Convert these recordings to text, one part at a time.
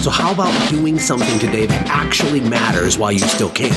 So, how about doing something today that actually matters while you still can?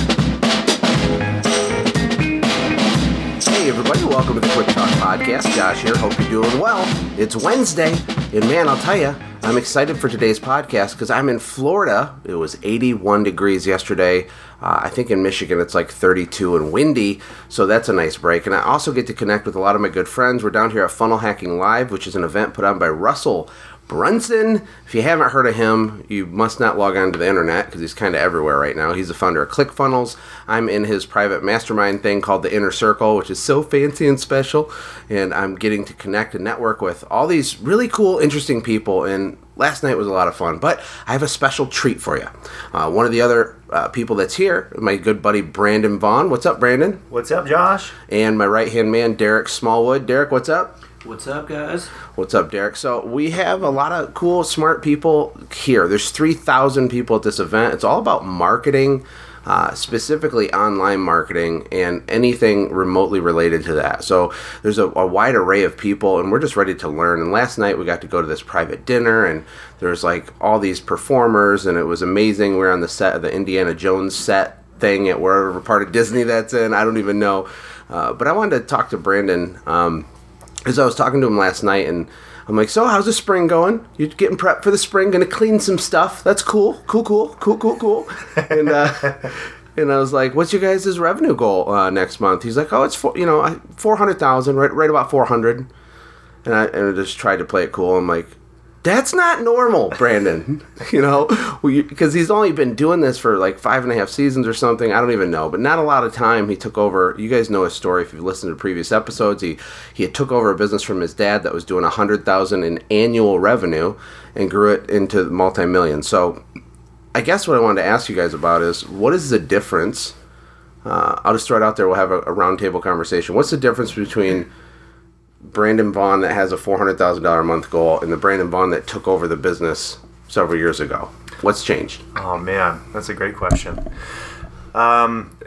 Hey, everybody, welcome to the Quick Talk Podcast. Josh here. Hope you're doing well. It's Wednesday, and man, I'll tell you, I'm excited for today's podcast because I'm in Florida. It was 81 degrees yesterday. Uh, I think in Michigan it's like 32 and windy, so that's a nice break. And I also get to connect with a lot of my good friends. We're down here at Funnel Hacking Live, which is an event put on by Russell Brunson. If you haven't heard of him, you must not log on to the internet because he's kind of everywhere right now. He's the founder of ClickFunnels. I'm in his private mastermind thing called the Inner Circle, which is so fancy and special. And I'm getting to connect and network with all these really cool, interesting people. And last night was a lot of fun. But I have a special treat for you. Uh, one of the other uh, people that's here, my good buddy Brandon Vaughn. What's up, Brandon? What's up, Josh? And my right hand man, Derreck Smallwood. Derreck, what's up? What's up, guys? What's up, Derreck? So we have a lot of cool, smart people here. There's 3,000 people at this event. It's all about marketing, uh, specifically online marketing and anything remotely related to that. So there's a, a, wide array of people, and we're just ready to learn. And last night we got to go to this private dinner, and there's like all these performers, and it was amazing. We we're on the set of the Indiana Jones set thing at wherever part of Disney that's in. I don't even know. Uh, but I wanted to talk to Brandon. Um, as I was talking to him last night, and I'm like, "So, how's the spring going? You're getting prepped for the spring? Gonna clean some stuff? That's cool, cool, cool, cool, cool, cool." and uh, and I was like, "What's your guys' revenue goal uh, next month?" He's like, "Oh, it's four, you know, four hundred thousand, right, right about four hundred. And I and I just tried to play it cool. I'm like, that's not normal, Brandon. you know, because he's only been doing this for like five and a half seasons or something. I don't even know, but not a lot of time. He took over. You guys know his story if you've listened to previous episodes. He he took over a business from his dad that was doing a hundred thousand in annual revenue and grew it into multi million. So, I guess what I wanted to ask you guys about is what is the difference? Uh, I'll just throw it out there. We'll have a, a roundtable conversation. What's the difference between Brandon Vaughn that has a four hundred thousand dollar a month goal and the Brandon Vaughn that took over the business several years ago? What's changed? Oh man, that's a great question. Um,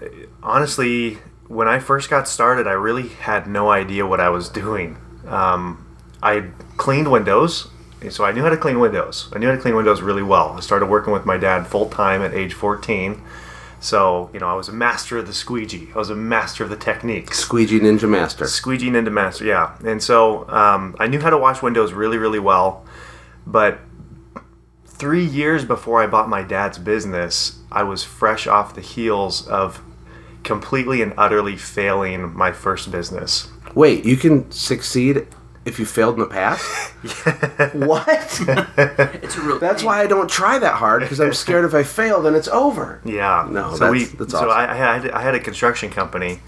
honestly, when I first got started, I really had no idea what I was doing. Um, I cleaned windows, so I knew how to clean windows. I knew how to clean windows really well. I started working with my dad full time at age fourteen so, you know, I was a master of the squeegee. I was a master of the technique. Squeegee Ninja Master. Squeegee Ninja Master, yeah. And so um, I knew how to wash windows really, really well. But three years before I bought my dad's business, I was fresh off the heels of completely and utterly failing my first business. Wait, you can succeed if you failed in the past? what? it's a real. That's why I don't try that hard because I'm scared if I fail, then it's over. Yeah. No, so that's, we, that's so. I, I had I had a construction company,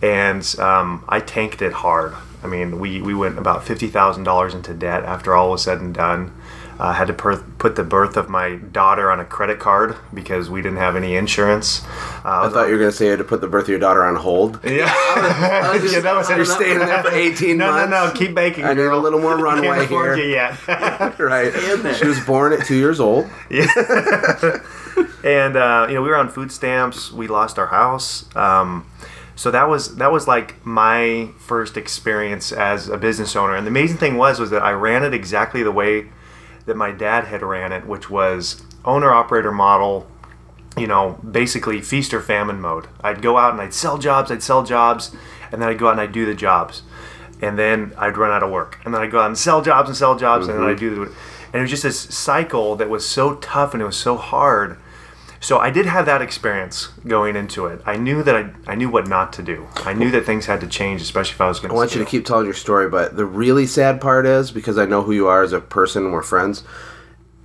and um, I tanked it hard. I mean, we we went about fifty thousand dollars into debt after all was said and done. I uh, had to per- put the birth of my daughter on a credit card because we didn't have any insurance. Uh, I thought you were going to say you had to put the birth of your daughter on hold. Yeah, I was, just, yeah that was You're staying there for 18 no, months. No, no, no, keep baking. I girl. need a little more runway here. You yet. right. She was born at two years old. Yeah. and uh, you know we were on food stamps. We lost our house. Um, so that was that was like my first experience as a business owner. And the amazing thing was was that I ran it exactly the way that my dad had ran it, which was owner operator model, you know, basically feast or famine mode. I'd go out and I'd sell jobs, I'd sell jobs, and then I'd go out and I'd do the jobs. And then I'd run out of work. And then I'd go out and sell jobs and sell jobs, mm-hmm. and then I'd do the. And it was just this cycle that was so tough and it was so hard. So I did have that experience going into it. I knew that I, I knew what not to do. I knew that things had to change, especially if I was going to. I want you to keep telling your story, but the really sad part is because I know who you are as a person, we're friends.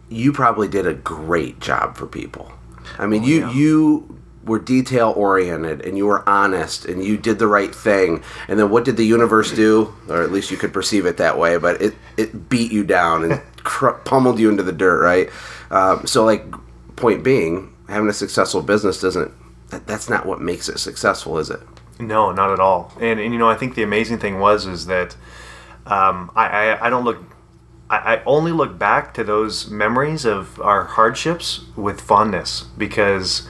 You probably did a great job for people. I mean, oh, you yeah. you were detail oriented and you were honest and you did the right thing. And then what did the universe do? Or at least you could perceive it that way, but it it beat you down and cr- pummeled you into the dirt, right? Um, so, like, point being, having a successful business doesn't. That, that's not what makes it successful, is it? No, not at all. And, and you know, I think the amazing thing was is that um, I, I I don't look. I, only look back to those memories of our hardships with fondness because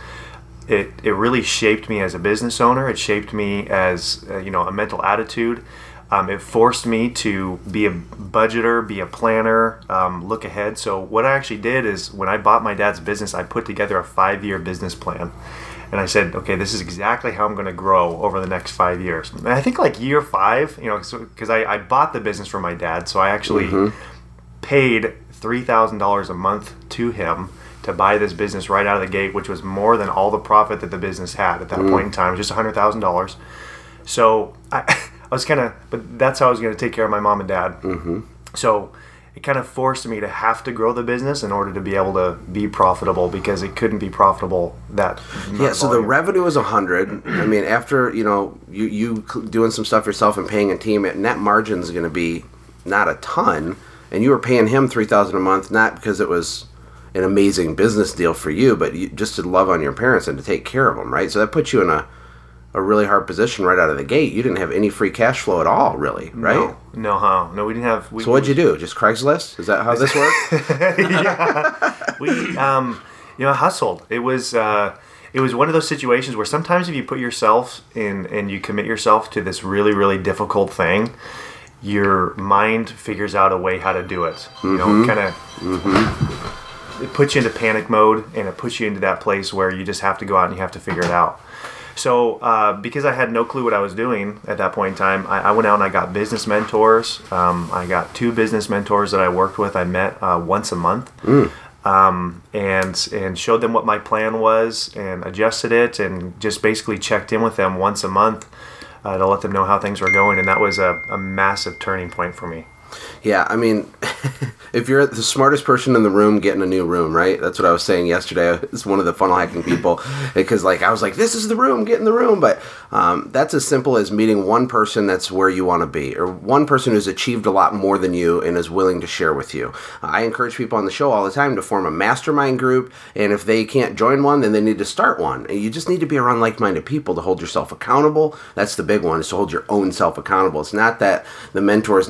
it it really shaped me as a business owner. It shaped me as uh, you know a mental attitude. Um, it forced me to be a budgeter, be a planner, um, look ahead. So what I actually did is when I bought my dad's business, I put together a five-year business plan, and I said, okay, this is exactly how I'm going to grow over the next five years. And I think like year five, you know, because I, I bought the business from my dad, so I actually paid three thousand dollars a month to him to buy this business right out of the gate, which was more than all the profit that the business had at that point in time. Just hundred thousand dollars. So I, I was kind of, but that's how I was going to take care of my mom and dad. Mm-hmm. So it kind of forced me to have to grow the business in order to be able to be profitable because it couldn't be profitable that. Yeah, so the revenue is a hundred. I mean, after you know you you doing some stuff yourself and paying a team, net margin is going to be not a ton, and you were paying him three thousand a month, not because it was an amazing business deal for you, but you, just to love on your parents and to take care of them, right? So that puts you in a a really hard position right out of the gate. You didn't have any free cash flow at all, really, right? No, no, huh? No, we didn't have. We, So what'd you do? Just Craigslist? Is that how this worked? we um, you know hustled it was uh, it was one of those situations where sometimes if you put yourself in and you commit yourself to this really really difficult thing your mind figures out a way how to do it you know kind of it puts you into panic mode and it puts you into that place where you just have to go out and you have to figure it out so uh, because I had no clue what I was doing at that point in time, I, I went out and I got business mentors. Um, I got two business mentors that I worked with. I met uh, once a month, um, and and showed them what my plan was and adjusted it and just basically checked in with them once a month uh, to let them know how things were going. And that was a, a massive turning point for me. Yeah, I mean, if you're the smartest person in the room, get in a new room, right? That's what I was saying yesterday. It's one of the funnel hacking people because, like, I was like, "This is the room, get in the room." But um, that's as simple as meeting one person that's where you want to be, or one person who's achieved a lot more than you and is willing to share with you. I encourage people on the show all the time to form a mastermind group, and if they can't join one, then they need to start one. And you just need to be around like-minded people to hold yourself accountable. That's the big one: is to hold your own self accountable. It's not that the mentor is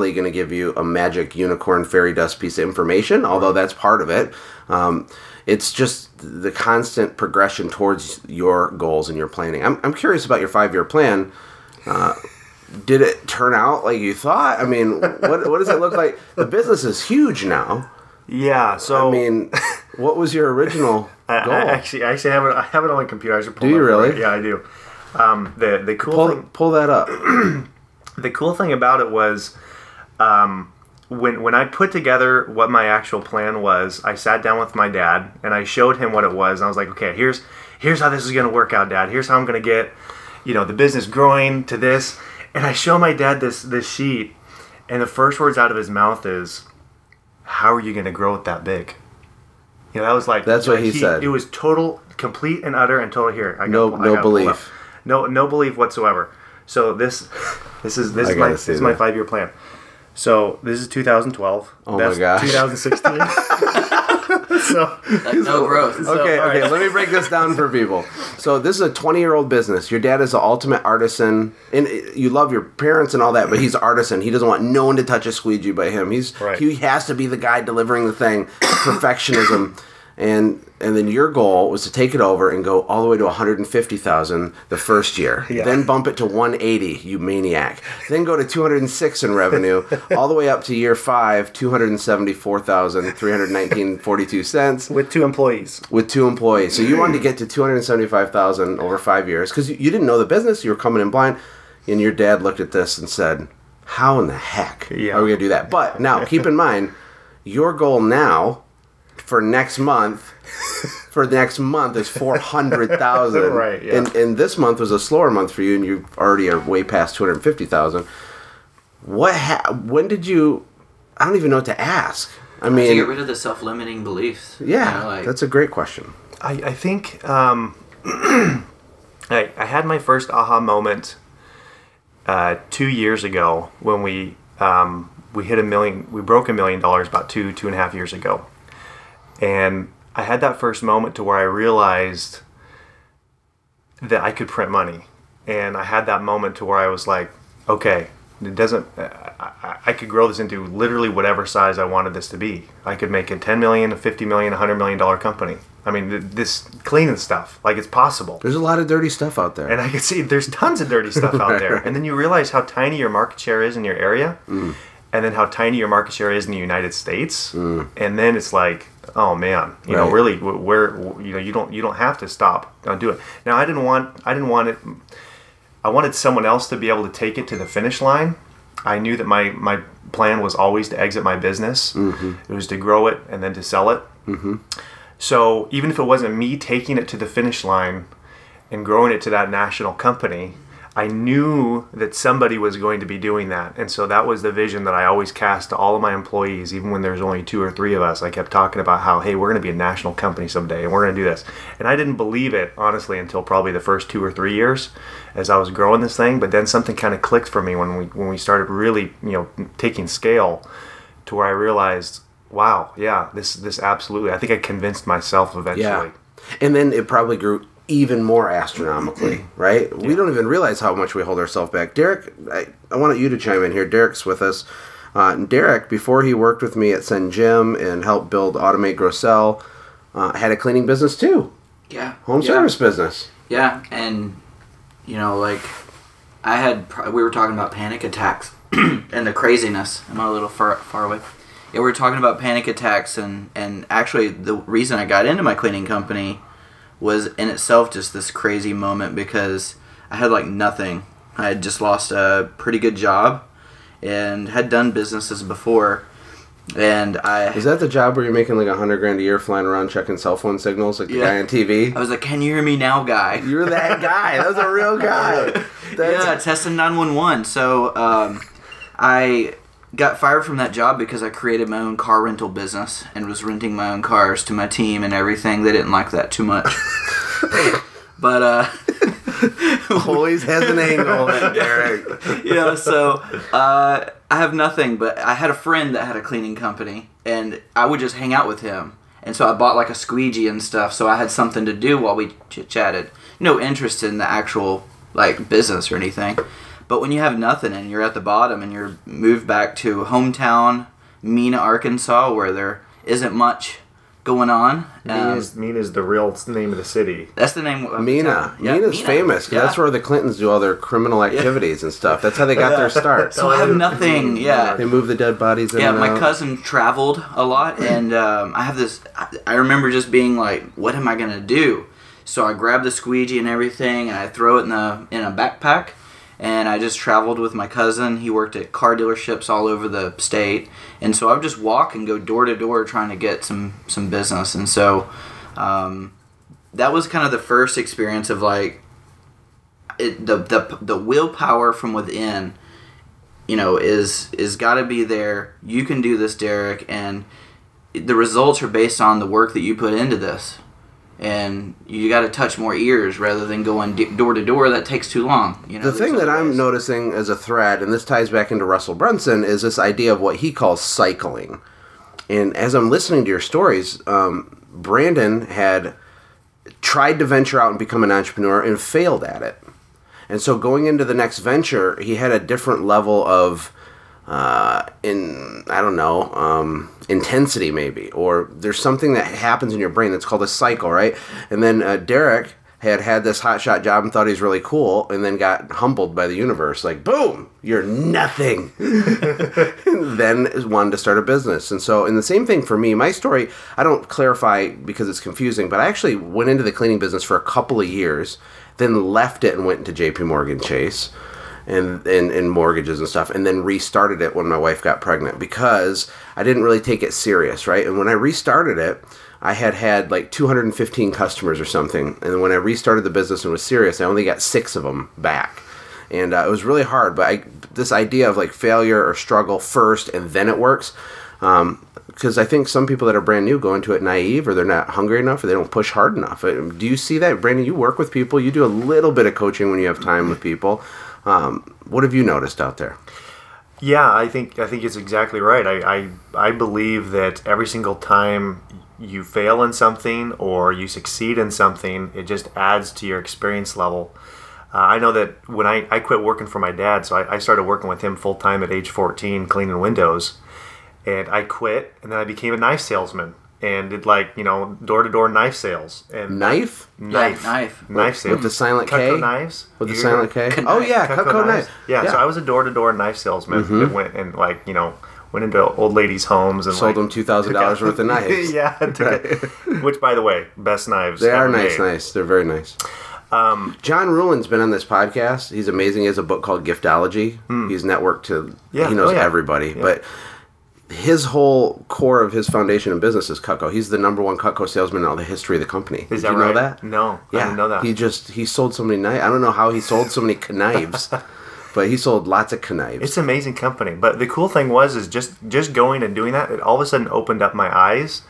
necessarily going to give you a magic unicorn fairy dust piece of information, although that's part of it. Um, it's just the constant progression towards your goals and your planning. I'm, I'm curious about your five year plan. Uh, did it turn out like you thought? I mean, what, what does it look like? The business is huge now. Yeah. So I mean, what was your original I, goal? I actually, I actually have it. I have it on my computer. I should pull Do you it really? Yeah, I do. Um, the the cool pull, thing pull that up. the cool thing about it was um, when when I put together what my actual plan was, I sat down with my dad and I showed him what it was. And I was like, okay, here's here's how this is going to work out, Dad. Here's how I'm going to get you know the business growing to this. And I show my dad this this sheet, and the first words out of his mouth is, "How are you going to grow it that big?" You know, that was like That's what he said. It was total, complete, and utter, and total. Here, I got, No- I no belief. No, no belief whatsoever. So this, this is this I is my this is my five year plan. So this is 2012. Oh my gosh. 2016. so no growth. Okay, all okay. right. Let me break this down for people. So this is a 20-year-old business. Your dad is the ultimate artisan, and you love your parents and all that, but he's artisan. He doesn't want no one to touch a squeegee but him. He's Right. he has to be the guy delivering the thing. Perfectionism, and and then your goal was to take it over and go all the way to 150,000 the first year. Yeah. Then bump it to 180, you maniac. Then go to 206 in revenue, all the way up to year five, 274,319.42 cents with two employees. with two employees. So you wanted to get to two hundred seventy-five thousand over five years because you, didn't know the business. You were coming in blind, and your dad looked at this and said, "How in the heck Yeah. are we gonna do that?" But now, keep in mind, your goal now for next month. For next month is four hundred thousand, Right, yeah. And and this month was a slower month for you, and you already are way past two hundred fifty thousand. What? Ha- when did you? I don't even know what to ask. I mean, to get rid of the self-limiting beliefs. yeah, You know, like, that's a great question. I, I think um, I, I had my first aha moment uh, two years ago when we um, we hit a million. We broke a million dollars about two two and a half years ago, and I had that first moment to where I realized that I could print money, and I had that moment to where I was like, okay, it doesn't. I, I- could grow this into literally whatever size I wanted this to be. I could make a 10 million, a 50 million, a 100 million dollar company. I mean, this cleaning stuff, like it's possible. There's a lot of dirty stuff out there. And I can see there's tons of dirty stuff out there. And then you realize how tiny your market share is in your area, mm. and then how tiny your market share is in the United States. Mm. And then it's like, oh man, you know, really, where you know, you don't you don't have to stop. Don't do it. Now, I didn't want I didn't want it. I wanted someone else to be able to take it to the finish line. I knew that my my plan was always to exit my business. Mm-hmm. It was to grow it and then to sell it. Mm-hmm. So even if it wasn't me taking it to the finish line and growing it to that national company, I knew that somebody was going to be doing that. And so that was the vision that I always cast to all of my employees, even when there's only two or three of us. I kept talking about how, hey, we're going to be a national company someday and we're going to do this. And I didn't believe it, honestly, until probably the first two or three years as I was growing this thing. But then something kind of clicked for me when we, when we started really, you know, taking scale to where I realized, wow, yeah, this, this absolutely, I think I convinced myself eventually. Yeah. And then it probably grew even more astronomically, right? We don't even realize how much we hold ourselves back. Derreck, I, I want you to chime in here. Derreck's with us. Uh, Derreck, before he worked with me at SendJim and helped build Automate Grossell, uh, had a cleaning business too, Yeah. home yeah. service business. Yeah, and you know, like I had, we were talking about panic attacks and the craziness. I'm I a little far far away? Yeah, we were talking about panic attacks, and and actually, the reason I got into my cleaning company was in itself just this crazy moment because I had like nothing. I had just lost a pretty good job and had done businesses before, and I Is that the job where you're making like a hundred grand a year flying around checking cell phone signals like the Yeah. guy on TV? I was like, "Can you hear me now, guy?" You're that guy. That was a real guy. That's, yeah, testing 911. So um, I got fired from that job because I created my own car rental business and was renting my own cars to my team and everything. They didn't like that too much. but uh, always has an angle, Derreck. yeah, so uh, I have nothing, but I had a friend that had a cleaning company, and I would just hang out with him. And so I bought like a squeegee and stuff, so I had something to do while we chit chatted. No interest in the actual like business or anything. But when you have nothing and you're at the bottom and you're moved back to hometown, Mena, Arkansas, where there isn't much going on. um, Mina's, Mina's the real name of the city. that's the name. Of Mina. town. Yeah, Mina's Mena. famous 'cause Yeah. that's where the Clintons do all their criminal activities and stuff. That's how they got their start. So I have nothing. Yeah. They move the dead bodies in Yeah, and my out. cousin traveled a lot, and um, I have this. I, I remember just being like, "What am I gonna do?" So I grab the squeegee and everything, and I throw it in the in a backpack, and I just traveled with my cousin. He worked at car dealerships all over the state, and so I would just walk and go door to door trying to get some some business, and so um, that was kind of the first experience of like it, the the the willpower from within you know is is got to be there. You can do this derek. And the results are based on the work that you put into this and you got to touch more ears rather than going door to door that takes too long you know the thing that other I'm noticing as a thread, and this ties back into Russell Brunson, is this idea of what he calls cycling. And as I'm listening to your stories, um, Brandon had tried to venture out and become an entrepreneur and failed at it. And so going into the next venture, he had a different level of uh, in I don't know um, intensity maybe, or there's something that happens in your brain that's called a cycle, right? And then uh, Derreck had had this hotshot job and thought he was really cool, and then got humbled by the universe, like boom, you're nothing. then wanted to start a business, and so and the same thing for me. My story I don't clarify because it's confusing, but I actually went into the cleaning business for a couple of years, then left it and went into J.P. Morgan Chase and, and and mortgages and stuff and then restarted it when my wife got pregnant because I didn't really take it serious, right? And when I restarted it, I had had like 215 customers or something. And when I restarted the business and was serious, I only got 6 of them back. And uh, it was really hard, but I this idea of like failure or struggle first and then it works um, because I think some people that are brand new go into it naive or they're not hungry enough or they don't push hard enough. Uh, Do you see that, Brandon? You work with people, you do a little bit of coaching when you have time with people. Um, what have you noticed out there? Yeah, I think I think it's exactly right. I, I I believe that every single time you fail in something or you succeed in something, it just adds to your experience level. Uh, I know that when I, I quit working for my dad, so I, I started working with him full time at age 14, cleaning windows. And I quit, and then I became a knife salesman and did like, you know, door to door knife sales. And Knife Knife. knife. Knife sales. with the silent Cutco K. knives. With the You silent K. Knife. Oh yeah, Cutco Cutco knives. knife. Mm-hmm. Yeah, so I was a door to door knife salesman that went and like, you know, went into old ladies' homes and sold like, them two thousand dollars worth of knives. yeah, took it- which by the way, best knives. They are nice, made. nice. They're very nice. John Ruhlin's been on this podcast. He's amazing. He has a book called Giftology. He's networked to. Hmm. Yeah, He knows oh, yeah. everybody, but his whole core of his foundation and business is Cutco. He's the number one Cutco salesman in all the history of the company. Is Did that you know right? that? No, I Yeah, didn't know that. He just he sold so many knives. I don't know how he sold so many knives, but he sold lots of knives. It's an amazing company. But the cool thing was is just just going and doing that, it all of a sudden opened up my eyes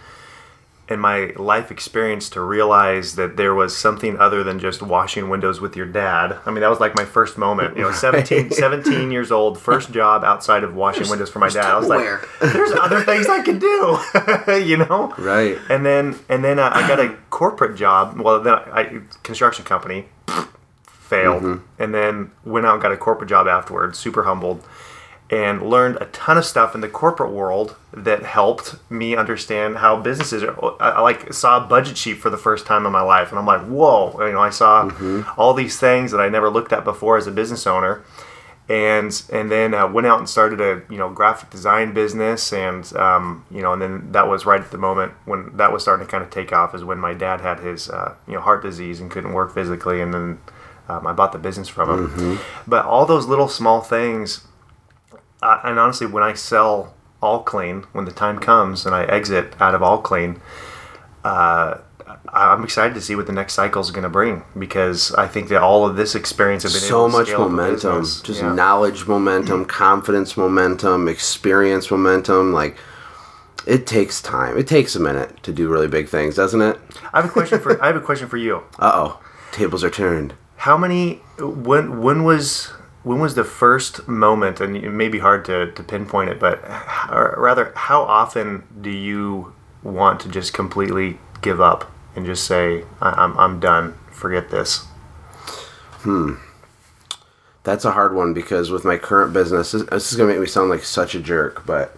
and my life experience to realize that there was something other than just washing windows with your dad. I mean, that was like my first moment. You know, 17, 17 years old, first job outside of washing windows for my dad. I was like, there's other things I can do, you know? Right. And then and then uh, I got a corporate job. Well, then I construction company failed, Mm-hmm. and then went out and got a corporate job afterwards. Super humbled, and learned a ton of stuff in the corporate world that helped me understand how businesses are. I, like saw a budget sheet for the first time in my life, and I'm like, whoa! You know, I saw Mm-hmm. all these things that I never looked at before as a business owner and and then uh, went out and started a you know graphic design business and um, you know and then that was right at the moment when that was starting to kind of take off is when my dad had his uh, you know heart disease and couldn't work physically and then um, I bought the business from him but all those little small things uh, and honestly when I sell all clean when the time comes and I exit out of all clean uh, I'm excited to see what the next cycle is going to bring because I think that all of this experience has been so much scale up the momentum. just Yeah. knowledge momentum confidence momentum experience momentum like it takes time. It takes a minute to do really big things doesn't it? I have a question for I have a question for you. uh-oh. Tables are turned. How many when when was when was the first moment and it may be hard to, to pinpoint it but or rather how often do you want to just completely give up and just say I'm I'm done. Forget this hmm. That's a hard one because with my current business this is going to make me sound like such a jerk but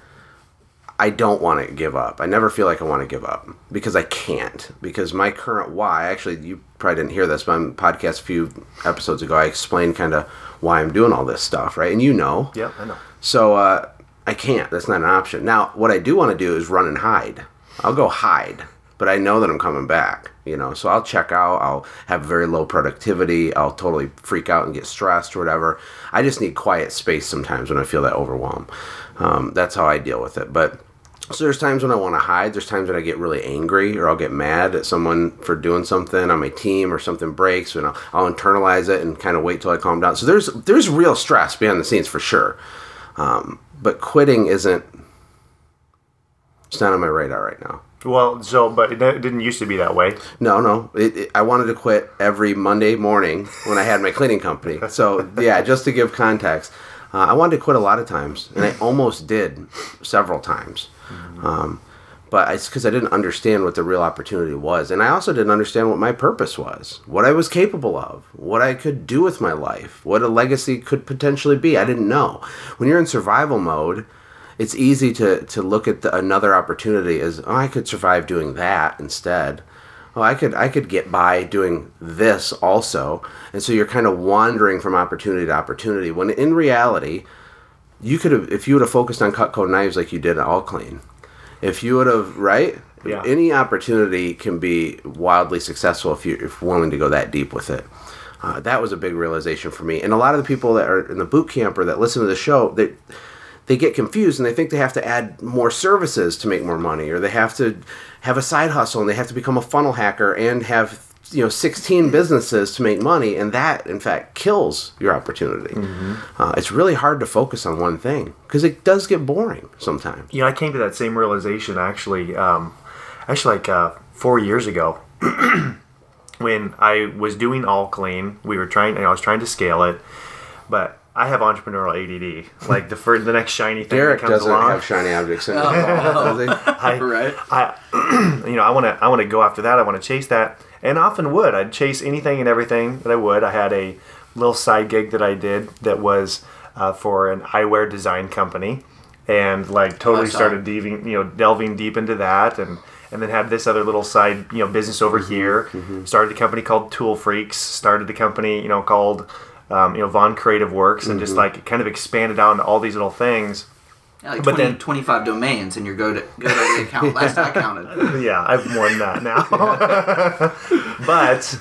i don't want to give up i never feel like i want to give up because i can't because my current why actually you probably didn't hear this but on podcast a few episodes ago i explained kind of why i'm doing all this stuff right and you know yeah I know So uh, I can't. That's not an option. Now, what I do want to do is run and hide. I'll go hide, but I know that I'm coming back. You know, so I'll check out. I'll have very low productivity. I'll totally freak out and get stressed or whatever. I just need quiet space sometimes when I feel that overwhelm. Um, that's how I deal with it. But so there's times when I want to hide. There's times when I get really angry or I'll get mad at someone for doing something on my team or something breaks and I'll, I'll internalize it and kind of wait till I calm down. So there's there's real stress behind the scenes for sure. Um, but quitting isn't. It's not on my radar right now. well so but it didn't used to be that way No, no. It, it, I wanted to quit every Monday morning when I had my cleaning company. So yeah, just to give context, uh, I wanted to quit a lot of times, and I almost did several times. Um, but it's because I didn't understand what the real opportunity was, and I also didn't understand what my purpose was, what I was capable of, what I could do with my life, what a legacy could potentially be. I didn't know. When you're in survival mode, it's easy to to look at the, another opportunity as oh, I could survive doing that instead. Oh, I could I could get by doing this also, and so you're kind of wandering from opportunity to opportunity. When in reality, you could have if you would have focused on Cutco knives like you did at All Clean. If you would have right, Yeah. any opportunity can be wildly successful if you're if willing to go that deep with it. Uh, that was a big realization for me, and a lot of the people that are in the boot camp or that listen to the show, they they get confused and they think they have to add more services to make more money, or they have to have a side hustle and they have to become a funnel hacker and have you know 16 businesses to make money, and that in fact kills your opportunity. Uh, it's really hard to focus on one thing because it does get boring sometimes. you know, I came to that same realization actually, um, actually like uh, four years ago, when I was doing all clean. We were trying, and I was trying to scale it, but I have entrepreneurial ADD. Like the first, the next shiny thing Derreck that comes doesn't along, have shiny objects in Oh. I, right? I, you know, I want to, I want to go after that. I want to chase that, and often would. I'd chase anything and everything that I would. I had a little side gig that I did that was uh, for an eyewear design company, and like totally I started delving, you know, delving deep into that, and and then had this other little side, you know, business over here. Started a company called Tool Freaks. Started a company, you know, called. Um, you know, Vaughn Creative Works, and just like kind of expanded out into all these little things. Yeah, like But 20, then- 25 domains in your go to go to account. Last I counted. yeah, I've more than that now. but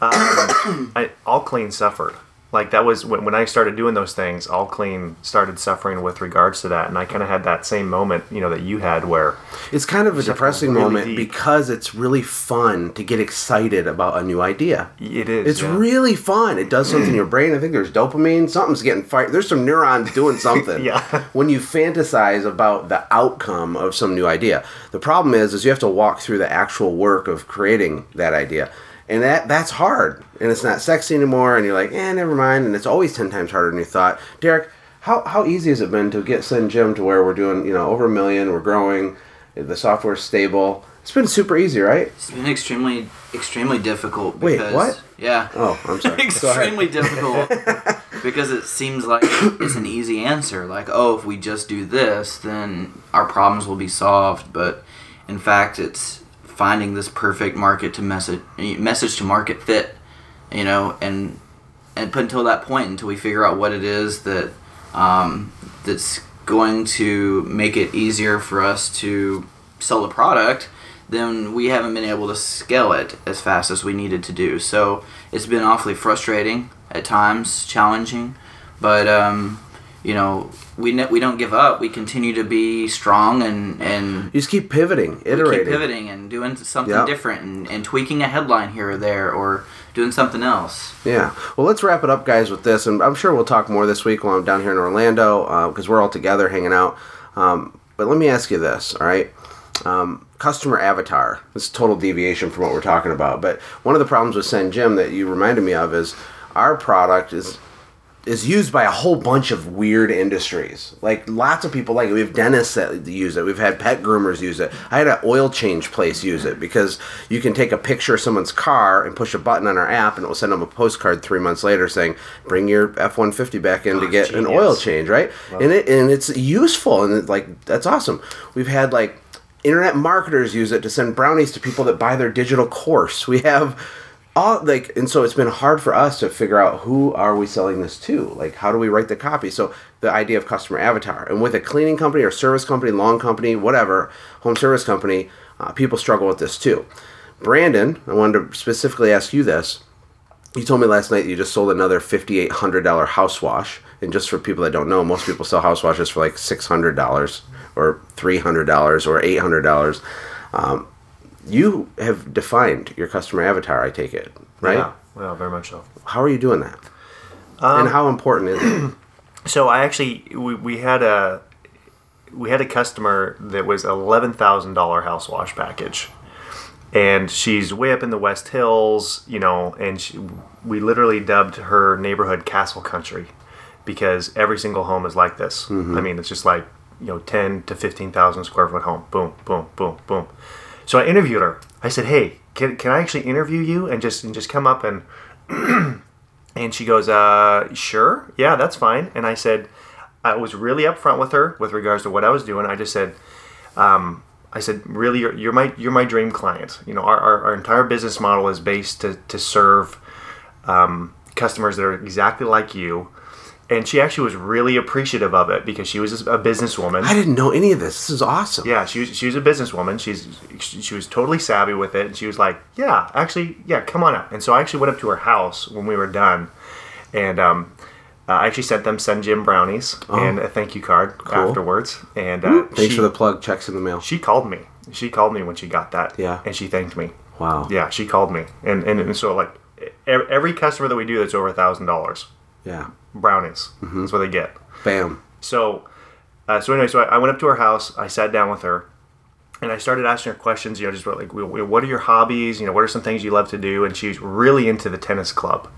um, I, All Clean suffered. Like that was when, when I started doing those things. All Clean started suffering with regards to that, and I kind of had that same moment, you know, that you had, where It's kind of a depressing really moment deep. because it's really fun to get excited about a new idea. it is. It's yeah. really fun. It does something in your brain. I think there's dopamine. Something's getting fired. There's some neurons doing something. Yeah. When you fantasize about the outcome of some new idea, the problem is, is you have to walk through the actual work of creating that idea, and that that's hard. And it's not sexy anymore. And you're like, eh, never mind. And it's always ten times harder than you thought. Derreck, how how easy has it been to get SendJim to where we're doing, you know, over a million? We're growing. The software's stable. It's been super easy, right? It's been extremely extremely difficult. Wait, what? Yeah. Oh, I'm sorry. Extremely difficult because it seems like it's an easy answer like oh if we just do this then our problems will be solved but in fact it's finding this perfect market to message message to market fit you know and and up until that point until we figure out what it is that um, that's going to make it easier for us to sell the product then we haven't been able to scale it as fast as we needed to do. So it's been awfully frustrating at times challenging but um, you know we ne- we don't give up we continue to be strong and and You just keep pivoting, iterating. keep pivoting and doing something Yep. different and, and tweaking a headline here or there or doing something else Yeah. Well, let's wrap it up, guys, with this, and I'm sure we'll talk more this week while I'm down here in Orlando because we're all together hanging out. Um, but let me ask you this, all right? Um, customer avatar. This is total deviation from what we're talking about, but one of the problems with SendJim that you reminded me of is our product is is used by a whole bunch of weird industries. Like lots of people like it. We have dentists that use it. We've had pet groomers use it. I had an oil change place use it because you can take a picture of someone's car and push a button on our app and it will send them a postcard three months later saying, "Bring your F one fifty back in to get an oil change." Right? and it and it's useful and it, like that's awesome. We've had like internet marketers use it to send brownies to people that buy their digital course. We have all like and so it's been hard for us to figure out who are we selling this to? Like how do we write the copy? So the idea of customer avatar and with a cleaning company or service company lawn company whatever home service company uh, people struggle with this too. Brandon i wanted to specifically ask you this. You told me last night you just sold another $5800 house wash and just for people that don't know most people sell house washes for like $600 or $300 or $800 um, you have defined your customer avatar i take it right Yeah, well, very much so. how are you doing that Um, and how important is it So I actually we, we had a we had a customer that was eleven thousand dollar house wash package, and she's way up in the West Hills, you know, and she, we literally dubbed her neighborhood Castle Country because every single home is like this. I mean, it's just like you know, ten to fifteen thousand square foot home. Boom, boom, boom, boom. So I interviewed her. I said, "Hey, can, can I actually interview you and just and just come up and and she goes, uh, sure, yeah, that's fine. And I said, I was really upfront with her with regards to what I was doing. I just said, um, I said, really, you're, you're my you're my dream client. You know, our, our, our entire business model is based to to serve um, customers that are exactly like you. And she actually was really appreciative of it because she was a businesswoman. i didn't know any of this this is awesome Yeah, she was she was a businesswoman. She's she was totally savvy with it, and she was like, "Yeah, actually, yeah, come on up." And so I actually went up to her house when we were done, and um, uh, I actually sent them SendJim brownies and a thank you card afterwards. And uh, thanks she, for the plug checks in the mail she called me. She called me when she got that. Yeah. and she thanked me. wow Yeah, she called me, and and, and so like every customer that we do that's over a thousand dollars yeah brownies. Mm-hmm. That's what they get. bam So, uh, so anyway, so I, I went up to her house. I sat down with her, and I started asking her questions. You know, just like, what are your hobbies? You know, what are some things you love to do? And she's really into the tennis club.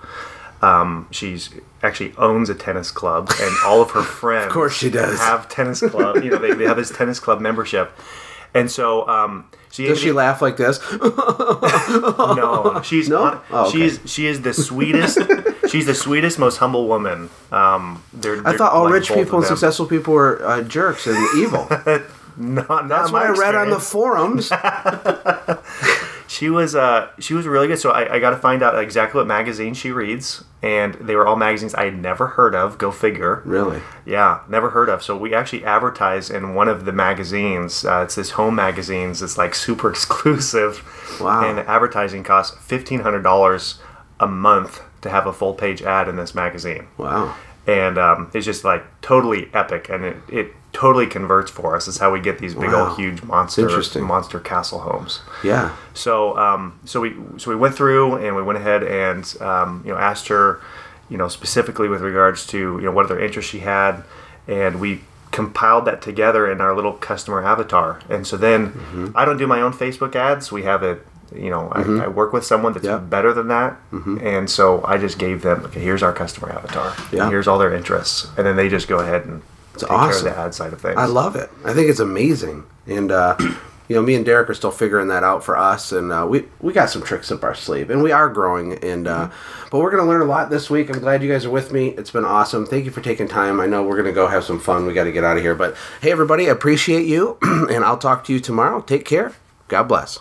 Um, she's actually owns a tennis club, and all of her friends, of course she does. have tennis club. You know, they, they have this tennis club membership, and so um, she Does she laugh like this? No, she's No? hon- Oh, okay. she's she is the sweetest. She's the sweetest, most humble woman. Um, they're, I they're thought all like rich people and successful people were uh, jerks and evil. Not, not That's what I read on the forums. She was uh she was really good. So I, I got to find out exactly what magazine she reads, and they were all magazines I had never heard of. Go figure. Really? Yeah, never heard of. So we actually advertise in one of the magazines. Uh, it's this home magazines. It's like super exclusive. Wow. And advertising costs fifteen hundred dollars a month to have a full page ad in this magazine. Wow. And um, it's just like totally epic, and it, it totally converts for us. It's how we get these big Wow. old huge monster Interesting. monster castle homes. Yeah. So, um, so we so we went through and we went ahead and um, you know asked her, you know, specifically with regards to you know what other interests she had, and we compiled that together in our little customer avatar. And so then Mm-hmm. I don't do my own Facebook ads. We have it. You know, I, I work with someone that's better than that, and so I just gave them, okay, here's our customer avatar, Yeah. here's all their interests, and then they just go ahead and take care awesome. of the ad side of things. I love it. I think it's amazing. And, uh, you know, me and Derreck are still figuring that out for us. And uh, we, we got some tricks up our sleeve. And we are growing. And uh, But we're going to learn a lot this week. I'm glad you guys are with me. It's been awesome. Thank you for taking time. I know we're going to go have some fun. We got to get out of here. But hey, everybody, I appreciate you. and I'll talk to you tomorrow. Take care. God bless.